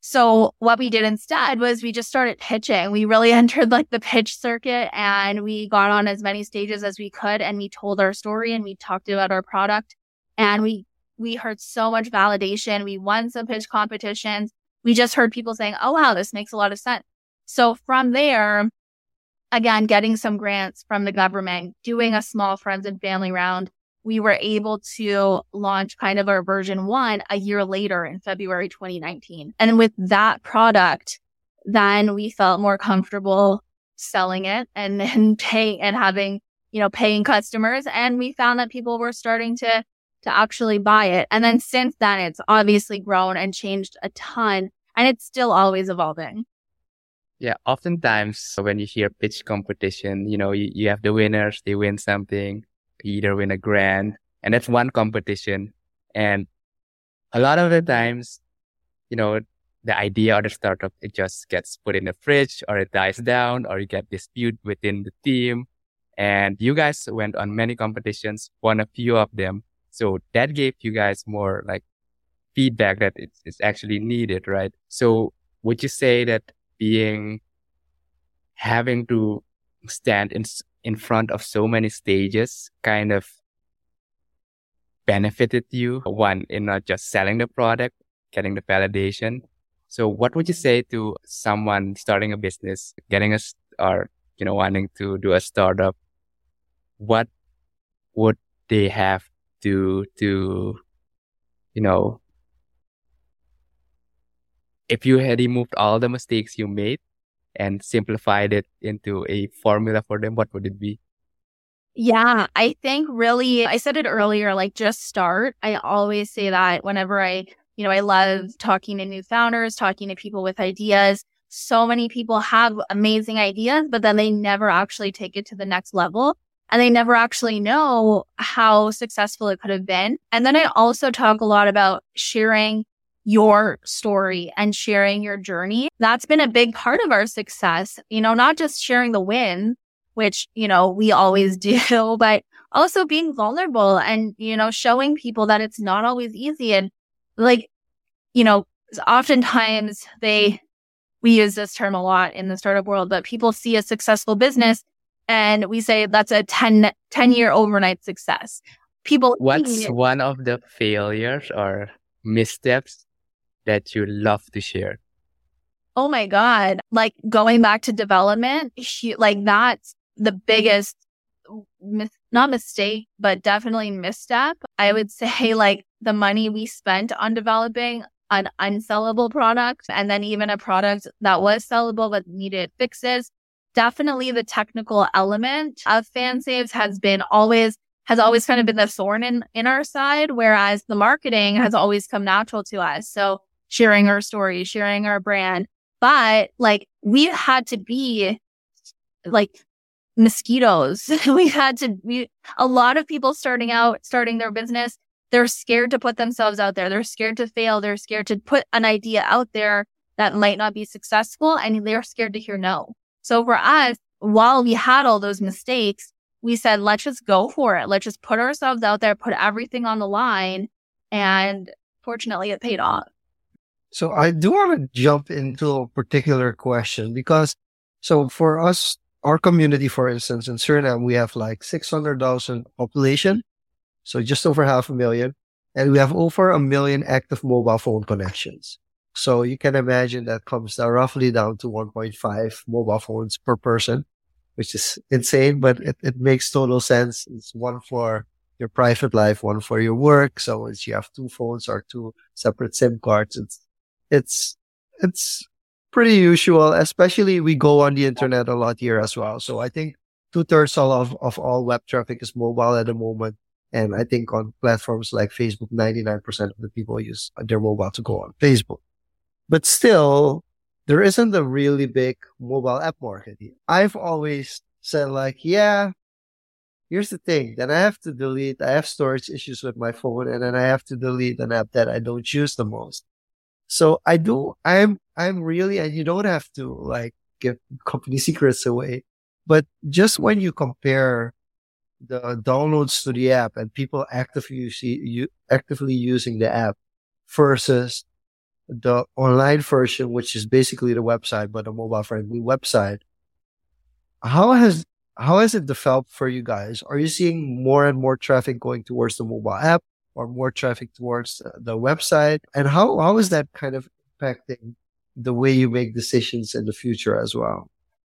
so what we did instead was we just started pitching. We really entered like the pitch circuit and we got on as many stages as we could and we told our story and we talked about our product and we, we heard so much validation. We won some pitch competitions. We just heard people saying, Oh, wow, this makes a lot of sense. So from there, again, getting some grants from the government, doing a small friends and family round, we were able to launch kind of our version one a year later in February 2019. And with that product, then we felt more comfortable selling it and then paying and having, you know, paying customers. And we found that people were starting to, to actually buy it. And then since then, it's obviously grown and changed a ton and it's still always evolving. Yeah, oftentimes when you hear pitch competition, you know, you, you have the winners, they win something either win a grant and that's one competition. And a lot of the times, you know, the idea of the startup, it just gets put in the fridge or it dies down or you get dispute within the team. And you guys went on many competitions, won a few of them. So that gave you guys more like feedback that it's, it's actually needed, right? So would you say that being, having to stand in in front of so many stages kind of benefited you. One in not just selling the product getting the validation. So what would you say to someone starting a business getting a or you know wanting to do a startup? What would they have to to you know if you had removed all the mistakes you made and simplified it into a formula for them, what would it be? Yeah, I think really, I said it earlier, like just start. I always say that whenever I, you know, I love talking to new founders, talking to people with ideas. So many people have amazing ideas, but then they never actually take it to the next level and they never actually know how successful it could have been. And then I also talk a lot about sharing your story and sharing your journey. That's been a big part of our success. You know, not just sharing the win, which, you know, we always do, but also being vulnerable and, you know, showing people that it's not always easy. And like, you know, oftentimes they, we use this term a lot in the startup world, but people see a successful business and we say that's a 10, 10 year overnight success. People, what's one of the failures or missteps that you love to share? Oh my God. Like going back to development, like that's the biggest, not mistake, but definitely misstep. I would say like the money we spent on developing an unsellable product and then even a product that was sellable but needed fixes. Definitely the technical element of FanSaves has been always has always kind of been the thorn in, in our side, whereas the marketing has always come natural to us. So sharing our story, sharing our brand. But like we had to be like mosquitoes. we had to be a lot of people starting out, starting their business. They're scared to put themselves out there. They're scared to fail. They're scared to put an idea out there that might not be successful and they're scared to hear no. So for us, while we had all those mistakes, we said, let's just go for it. Let's just put ourselves out there, put everything on the line. And fortunately, it paid off. So I do want to jump into a particular question because so for us, our community, for instance, in Suriname, we have like 600,000 population. So just over half a million. And we have over a million active mobile phone connections. So you can imagine that comes down roughly down to 1.5 mobile phones per person, which is insane, but it, it makes total sense. It's one for your private life, one for your work. So you have two phones or two separate SIM cards, it's it's it's pretty usual, especially we go on the internet a lot here as well. So I think two thirds of, of all web traffic is mobile at the moment. And I think on platforms like Facebook, 99% of the people use their mobile to go on Facebook. But still, there isn't a really big mobile app market here. I've always said like, yeah, here's the thing. Then I have to delete, I have storage issues with my phone and then I have to delete an app that I don't use the most. So I do, I'm, I'm really, and you don't have to like give company secrets away, but just when you compare the downloads to the app and people actively see you actively using the app versus the online version, which is basically the website, but a mobile friendly website. How has, how has it developed for you guys? Are you seeing more and more traffic going towards the mobile app? Or more traffic towards the website? And how, how is that kind of impacting the way you make decisions in the future as well?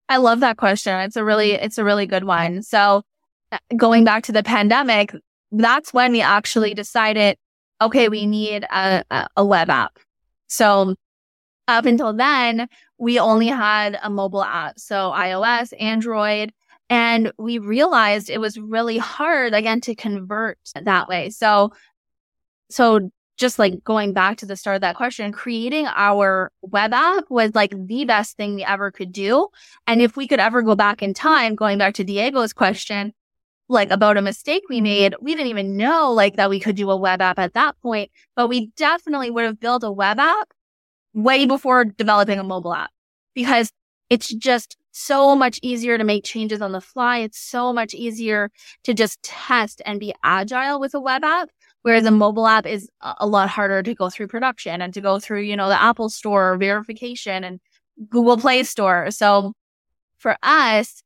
I love that question. It's a really, it's a really good one. So uh, going back to the pandemic, that's when we actually decided, okay, we need a, a web app. So up until then, we only had a mobile app. So iOS, Android, and we realized it was really hard again to convert that way. So, so just like going back to the start of that question, creating our web app was like the best thing we ever could do. And if we could ever go back in time, going back to Diego's question, like about a mistake we mm-hmm. made, we didn't even know like that we could do a web app at that point, but we definitely would have built a web app way before developing a mobile app because it's just so much easier to make changes on the fly. It's so much easier to just test and be agile with a web app. Whereas a mobile app is a lot harder to go through production and to go through, you know, the Apple store verification and Google Play store. So for us,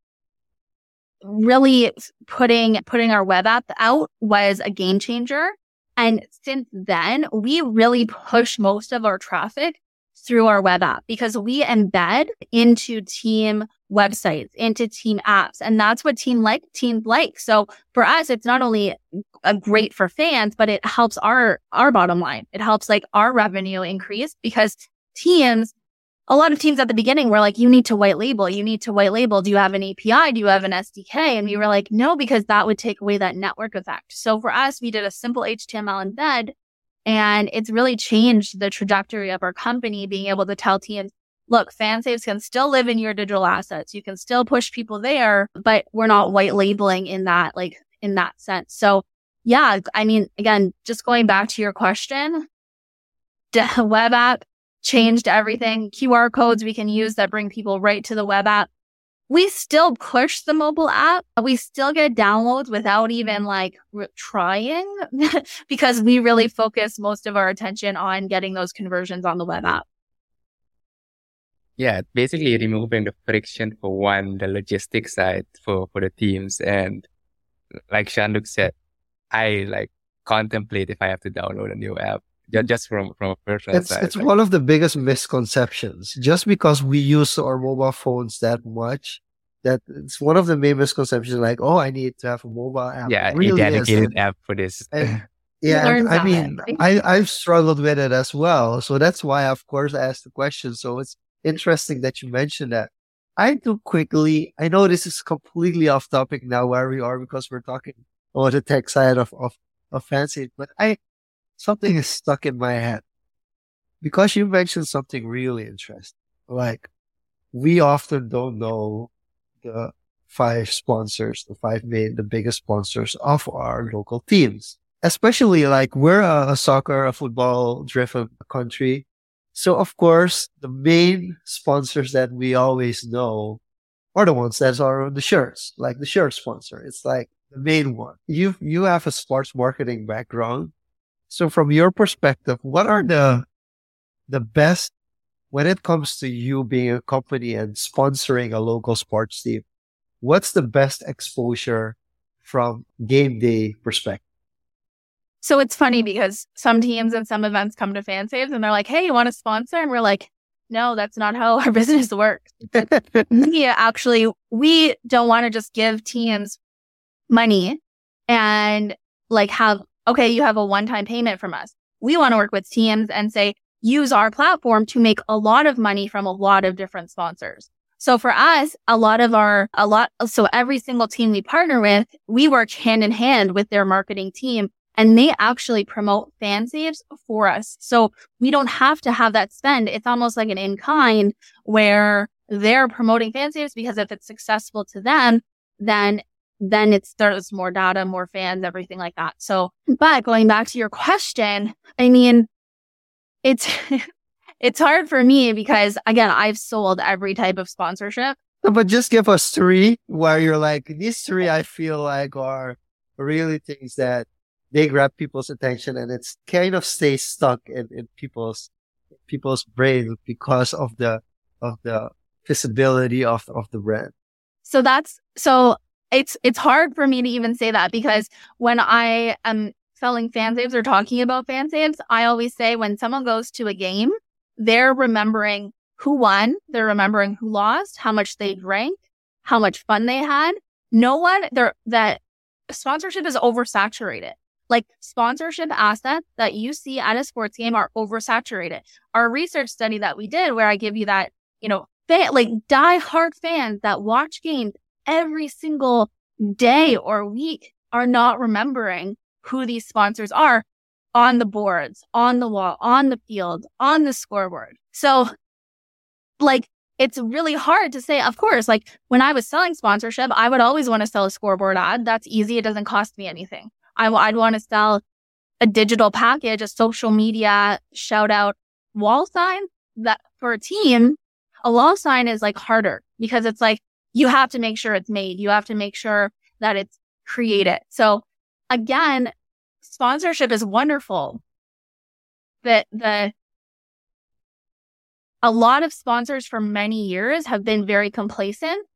really putting, putting our web app out was a game changer. And since then, we really push most of our traffic through our web app because we embed into team websites, into team apps. And that's what team like teams like. So for us, it's not only a great for fans, but it helps our, our bottom line. It helps like our revenue increase because teams, a lot of teams at the beginning were like, you need to white label. You need to white label. Do you have an API? Do you have an SDK? And we were like, no, because that would take away that network effect. So for us, we did a simple HTML embed and it's really changed the trajectory of our company, being able to tell teams, look, FanSaves can still live in your digital assets. You can still push people there, but we're not white labeling in that, like in that sense. So yeah, I mean, again, just going back to your question, the web app changed everything. QR codes we can use that bring people right to the web app we still push the mobile app. We still get downloads without even mm-hmm. like re- trying because we really mm-hmm. focus most of our attention on getting those conversions on the web app. Yeah, basically removing the friction for one, the logistics side for, for the teams. And like Jean-luc said, I like contemplate if I have to download a new app just from from a personal it's, side. It's one of the biggest misconceptions. Just because we use our mobile phones that much, that it's one of the main misconceptions. Like, oh, I need to have a mobile app. Yeah, really a dedicated is. app for this. And, yeah, and, I mean, I I've struggled with it as well. So that's why, of course, I asked the question. So it's interesting that you mentioned that. I do quickly. I know this is completely off topic now where we are because we're talking about the tech side of of, of FanSaves, but I something is stuck in my head because you mentioned something really interesting. Like we often don't know the five sponsors, the five main, the biggest sponsors of our local teams. Especially like we're a, a soccer, a football driven country. So of course, the main sponsors that we always know are the ones that are on the shirts, like the shirt sponsor. It's like the main one. You, you have a sports marketing background. So from your perspective, what are the the best when it comes to you being a company and sponsoring a local sports team? What's the best exposure from game day perspective? So it's funny because some teams and some events come to FanSaves and they're like, "Hey, you want to sponsor?" And we're like, "No, that's not how our business works." yeah, actually, we don't want to just give teams money and like have okay, you have a one time payment from us. We want to work with teams and say, use our platform to make a lot of money from a lot of different sponsors. So for us, a lot of our, a lot, so every single team we partner with, we work hand in hand with their marketing team and they actually promote FanSaves for us. So we don't have to have that spend. It's almost like an in kind where they're promoting FanSaves because if it's successful to them, then then it starts more data, more fans, everything like that. So, but going back to your question, I mean, it's, it's hard for me because again, I've sold every type of sponsorship. But just give us three where you're like, these three I feel like are really things that they grab people's attention and it's kind of stays stuck in, in people's, people's brain because of the, of the visibility of, of the brand. So that's, so it's it's hard for me to even say that because when I am selling FanSaves or talking about FanSaves, I always say when someone goes to a game, they're remembering who won, they're remembering who lost, how much they drank, how much fun they had. No one there that sponsorship is oversaturated. Like sponsorship assets that you see at a sports game are oversaturated. Our research study that we did where I give you that, you know, fan, like die hard fans that watch games every single day or week are not remembering who these sponsors are on the boards, on the wall, on the field, on the scoreboard. So like it's really hard to say, of course, like when I was selling sponsorship, I would always want to sell a scoreboard ad. That's easy. It doesn't cost me anything. I, I'd want to sell a digital package, a social media shout out wall sign that for a team, a wall sign is like harder because it's like you have to make sure it's made. You have to make sure that it's created. So again, sponsorship is wonderful. That the a lot of sponsors for many years have been very complacent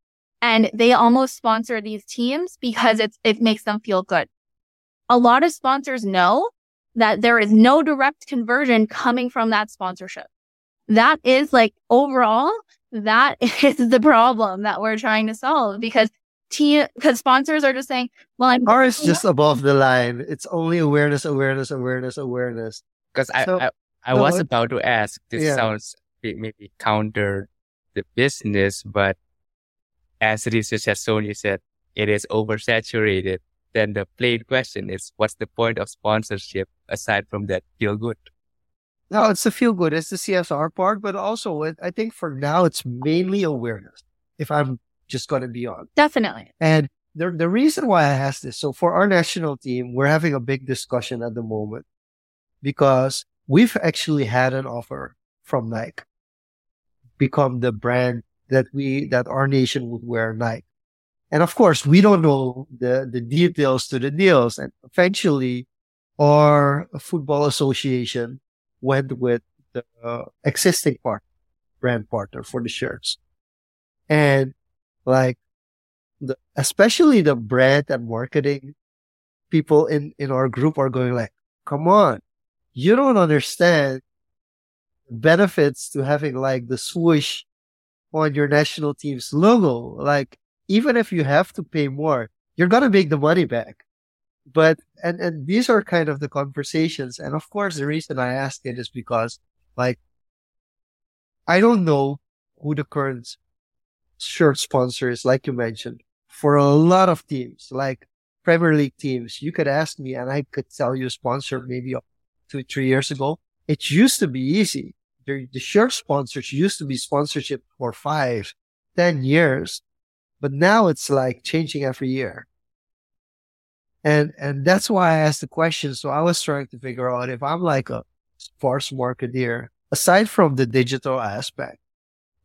and they almost sponsor these teams because it's it makes them feel good. A lot of sponsors know that there is no direct conversion coming from that sponsorship. that is like overall, that is the problem that we're trying to solve because team, because sponsors are just saying, well, I'm ours just above the line. It's only awareness, awareness, awareness, awareness. Because I, So- I, I no, was it- about to ask, this Yeah. sounds maybe counter the business, but as research has shown, you said it is oversaturated. Then the plain question is, what's the point of sponsorship aside from that feel good? No, it's the feel good. It's the CSR part, but also it, I think for now it's mainly awareness. If I'm just going to be on, definitely. and the the reason why I asked this, so for our national team, we're having a big discussion at the moment because we've actually had an offer from Nike become the brand that we that our nation would wear Nike. And of course, we don't know the the details to the deals. And eventually, our football association went with the existing part brand partner for the shirts, and like the especially the brand and marketing people in in our group are going like, "Come on, you don't understand the benefits to having like the swoosh on your national team's logo. Like, even if you have to pay more, you're gonna make the money back. But and and these are kind of the conversations. And of course, the reason I ask it is because like I don't know who the current shirt sponsor is, like you mentioned. For a lot of teams, like Premier League teams, you could ask me and I could tell you a sponsor maybe two, three years ago. It used to be easy. The, the shirt sponsors used to be sponsorship for five, ten years, but now it's like changing every year. And, and that's why I asked the question. So I was trying to figure out if I'm like a sports marketeer, aside from the digital aspect,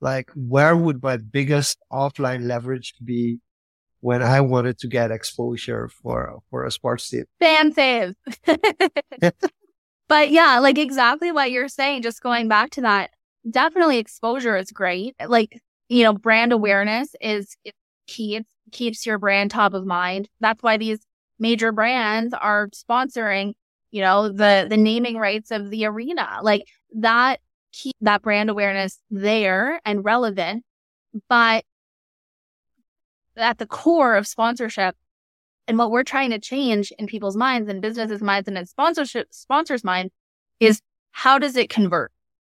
like where would my biggest offline leverage be when I wanted to get exposure for, for a sports team? Fan save. but yeah, like exactly what you're saying, just going back to that, definitely exposure is great. Like, you know, brand awareness is key. It keeps your brand top of mind. That's why these major brands are sponsoring, you know, the the naming rights of the arena. Like that keep that brand awareness there and relevant. But at the core of sponsorship and what we're trying to change in people's minds and businesses' minds and in sponsorship sponsors' mind is how does it convert?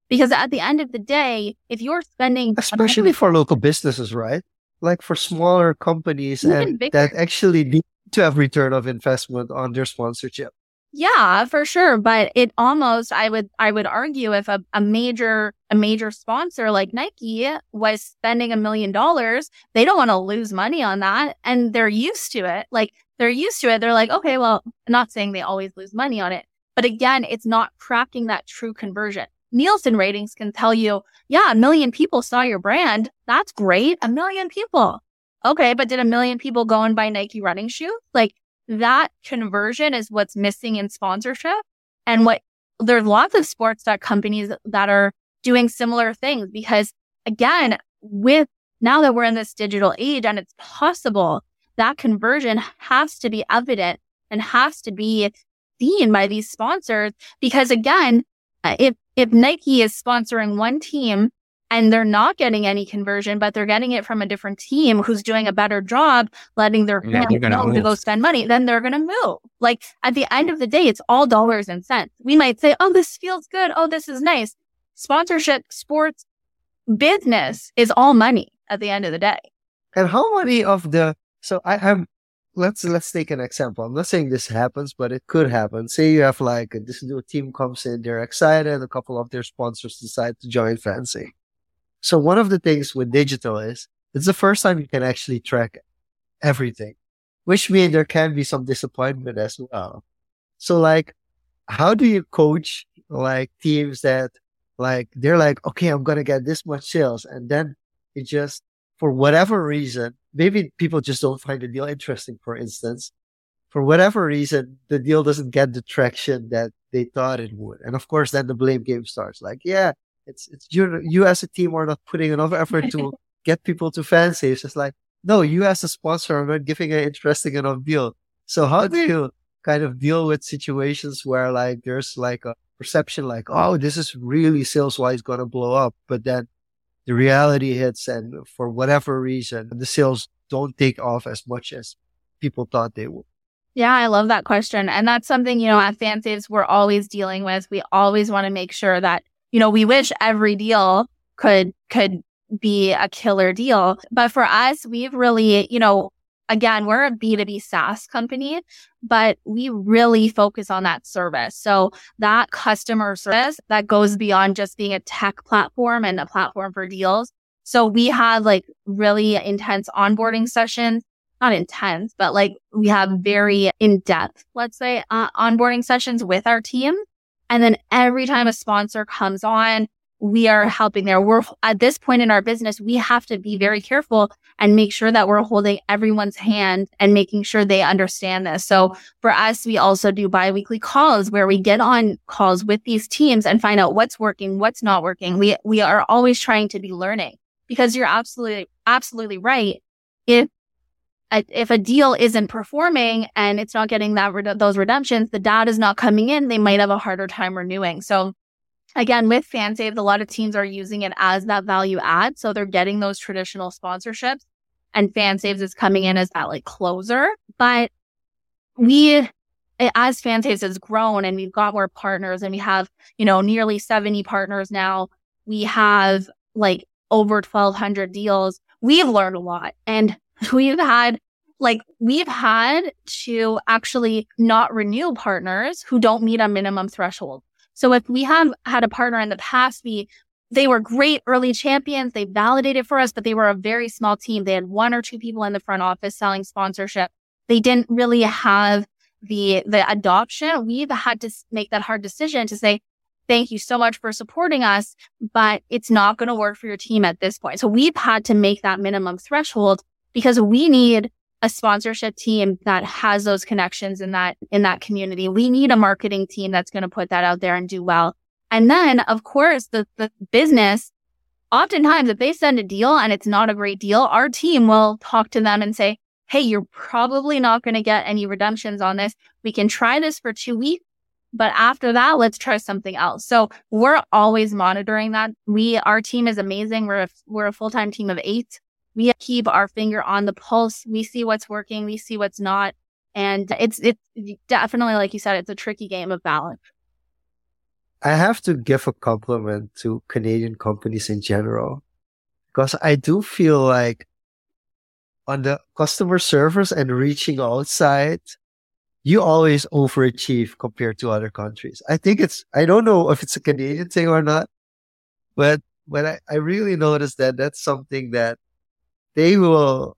Because at the end of the day, if you're spending especially for local businesses, right? Like for smaller companies and bigger. that actually need to have return of investment on their sponsorship. Yeah, for sure. But it almost, I would, I would argue if a, a major, a major sponsor like Nike was spending a million dollars, they don't want to lose money on that. And they're used to it. Like they're used to it. They're like, okay, well, not saying they always lose money on it. But again, it's not crafting that true conversion. Nielsen ratings can tell you, yeah, a million people saw your brand. That's great. A million people. Okay. But did a million people go and buy Nike running shoes? Like, that conversion is what's missing in sponsorship. And what there's lots of sports tech companies that are doing similar things because again, with now that we're in this digital age and it's possible, that conversion has to be evident and has to be seen by these sponsors because again, if, if Nike is sponsoring one team and they're not getting any conversion, but they're getting it from a different team who's doing a better job letting their Yeah, fans they're gonna know to move. go spend money, then they're going to move. Like at the end of the day, it's all dollars and cents. We might say, Oh, this feels good. Oh, this is nice. Sponsorship, sports, business is all money at the end of the day. And how many of the so I am let's let's take an example. I'm not saying this happens, but it could happen. Say you have like this new team comes in, they're excited, a couple of their sponsors decide to join FanSaves. So one of the things with digital is it's the first time you can actually track everything, which means there can be some disappointment as well. So like, how do you coach like teams that like they're like, okay, I'm gonna get this much sales, and then it just for whatever reason, maybe people just don't find the deal interesting, for instance. For whatever reason, the deal doesn't get the traction that they thought it would. And of course, then the blame game starts. Like, yeah, it's, it's you, you as a team are not putting enough effort to get people to FanSaves. It's just like, no, you as a sponsor are not giving an interesting enough deal. So how do you kind of deal with situations where like there's like a perception like, oh, this is really sales wise going to blow up. But then the reality hits and for whatever reason, the sales don't take off as much as people thought they would. Yeah, I love that question. And that's something, you know, at FanSaves, we're always dealing with. We always want to make sure that, you know, we wish every deal could, could be a killer deal. But for us, we've really, you know, again, we're a B2B SaaS company, but we really focus on that service. So that customer service that goes beyond just being a tech platform and a platform for deals. So we have like really intense onboarding sessions, not intense, but like we have very in depth, let's say, uh, onboarding sessions with our team. And then every time a sponsor comes on, we are helping there. We're at this point in our business, we have to be very careful and make sure that we're holding everyone's hand and making sure they understand this. So for us, we also do biweekly calls where we get on calls with these teams and find out what's working, what's not working. We, we are always trying to be learning because you're absolutely, absolutely right. If if a deal isn't performing and it's not getting that those redemptions, the data is not coming in, they might have a harder time renewing. So again, with FanSaves, a lot of teams are using it as that value add. So they're getting those traditional sponsorships and FanSaves is coming in as that like closer. But we, as FanSaves has grown and we've got more partners and we have, you know, nearly 70 partners now, we have like over 1200 deals. We've learned a lot and we've had like we've had to actually not renew partners who don't meet a minimum threshold. So if we have had a partner in the past, we they were great early champions. They validated for us, but they were a very small team. They had one or two people in the front office selling sponsorship. They didn't really have the the adoption. We've had to make that hard decision to say, thank you so much for supporting us, but it's not going to work for your team at this point. So we've had to make that minimum threshold because we need a sponsorship team that has those connections in that, in that community. We need a marketing team that's going to put that out there and do well. And then of course the, the business, oftentimes if they send a deal and it's not a great deal, our team will talk to them and say, Hey, you're probably not going to get any redemptions on this. We can try this for two weeks. But after that, let's try something else. So we're always monitoring that. We, our team is amazing. We're a, we're a full-time team of eight we keep our finger on the pulse. We see what's working. We see what's not. And it's, it's definitely, like you said, it's a tricky game of balance. I have to give a compliment to Canadian companies in general because I do feel like on the customer service and reaching outside, you always overachieve compared to other countries. I think it's, I don't know if it's a Canadian thing or not, but when I, I really noticed that that's something that they will,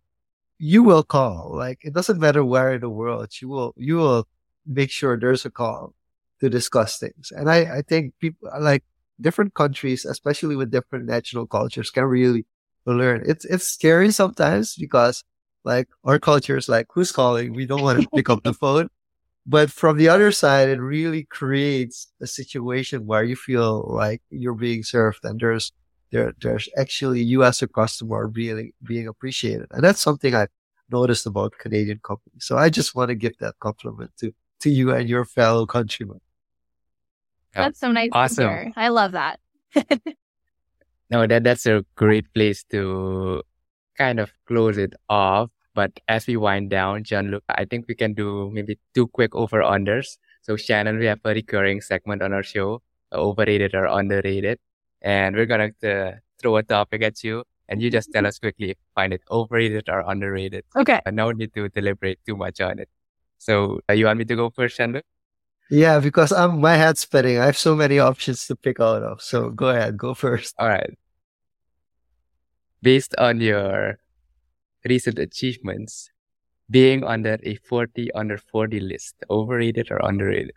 you will call. Like it doesn't matter where in the world, you will, you will make sure there's a call to discuss things. And I, I think people like different countries, especially with different national cultures can really learn. It's, it's scary sometimes because like our culture is like, who's calling? We don't want to pick up the phone. But from the other side, it really creates a situation where you feel like you're being served and there's there, there's actually you as a customer really being appreciated. And that's something I've noticed about Canadian companies. So I just want to give that compliment to, to you and your fellow countrymen. Yeah. That's so nice awesome. I love that. no, that that's a great place to kind of close it off. But as we wind down, Jean-luc, I think we can do maybe two quick over unders. So Shannon, we have a recurring segment on our show, overrated or underrated and we're gonna uh, throw a topic at you, and you just tell us quickly if you find it overrated or underrated. Okay. Uh, no need to deliberate too much on it. So, uh, you want me to go first, Jean-luc? Yeah, because I'm my head's spinning. I have so many options to pick out of. So go ahead, go first. All right. Based on your recent achievements, being under a 40 under 40 list, overrated or underrated?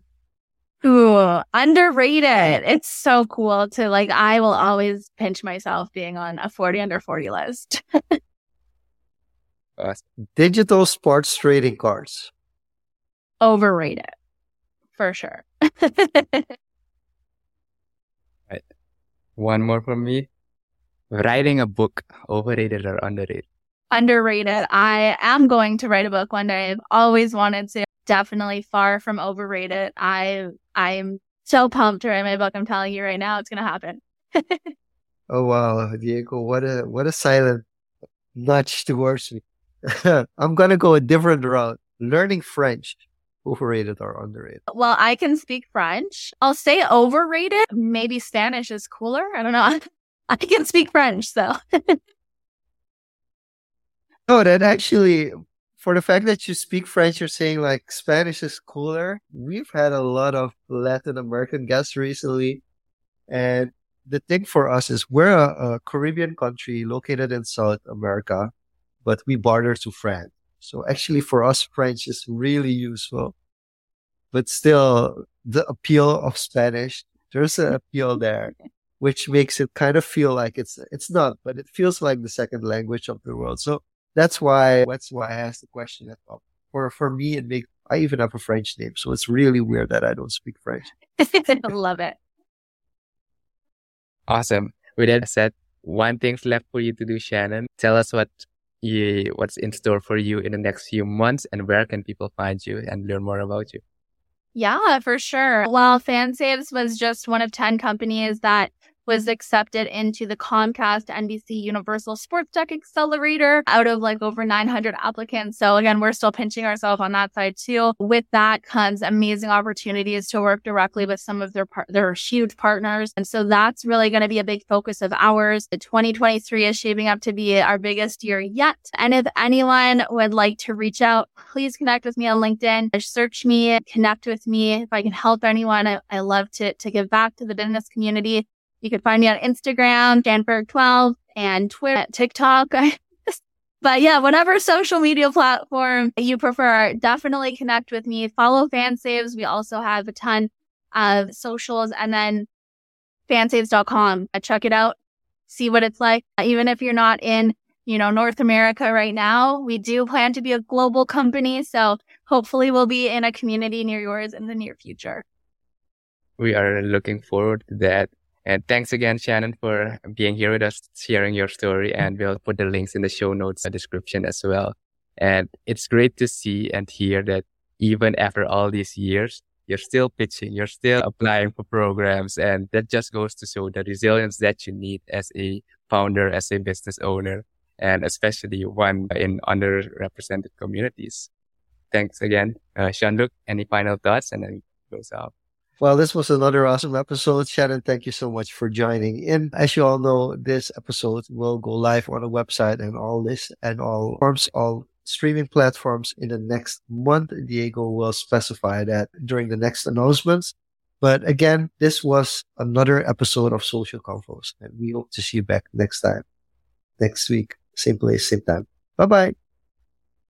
Ooh, underrated. It's so cool to like, I will always pinch myself being on a 40 under 40 list. Digital sports trading cards. Overrated. For sure. right. One more from me. Writing a book, overrated or underrated? Underrated. I am going to write a book one day. I've always wanted to definitely far from overrated. I I'm so pumped to write my book. I'm telling you right now, it's going to happen. oh, wow. Diego, what a, what a silent nudge towards me. I'm going to go a different route. Learning French. Overrated or underrated? Well, I can speak French. I'll say overrated. Maybe Spanish is cooler. I don't know. I can speak French, so. oh, that actually for the fact that you speak French, you're saying like Spanish is cooler. We've had a lot of Latin American guests recently. And the thing for us is we're a, a Caribbean country located in South America, but we border to France. So actually for us, French is really useful, but still the appeal of Spanish, there's an appeal there, which makes it kind of feel like it's, it's not, but it feels like the second language of the world. So that's why that's why I asked the question as well. For for me, it makes I even have a French name, so it's really weird that I don't speak French. I love it. Awesome. With that said, one thing's left for you to do, Shannon. Tell us what you, what's in store for you in the next few months, and where can people find you and learn more about you? Yeah, for sure. Well, FanSaves was just one of 10 companies that was mm-hmm. accepted into the Comcast NBC Universal Sports Tech Accelerator out of like over 900 applicants. So again, we're still pinching ourselves on that side too. With that comes amazing opportunities to work directly with some of their par- their huge partners. And so that's really going to be a big focus of ours. The 2023 is shaping up to be our biggest year yet. And if anyone would like to reach out, please connect with me on LinkedIn. Search me, connect with me. If I can help anyone, I, I love to, to give back to the business community. You can find me on Instagram, Janberg12, and Twitter, TikTok. but yeah, whatever social media platform you prefer, definitely connect with me. Follow FanSaves. We also have a ton of socials and then fansaves.com. Uh, check it out. See what it's like. Uh, even if you're not in, you know, North America right now, we do plan to be a global company. So hopefully we'll be in a community near yours in the near future. We are looking forward to that. And thanks again, Shannon, for being here with us, sharing your story. And we'll put the links in the show notes description as well. And it's great to see and hear that even after all these years, you're still pitching, you're still applying for programs. And that just goes to show the resilience that you need as a founder, as a business owner, and especially one in underrepresented communities. Thanks again, uh, Jean-luc. Any final thoughts? And then it goes off. Well, this was another awesome episode. Shannon, thank you so much for joining in. As you all know, this episode will go live on the website and all this and all forms, all streaming platforms in the next month. Diego will specify that during the next announcements. But again, this was another episode of Social Confoes, and we hope to see you back next time, next week, same place, same time. Bye bye.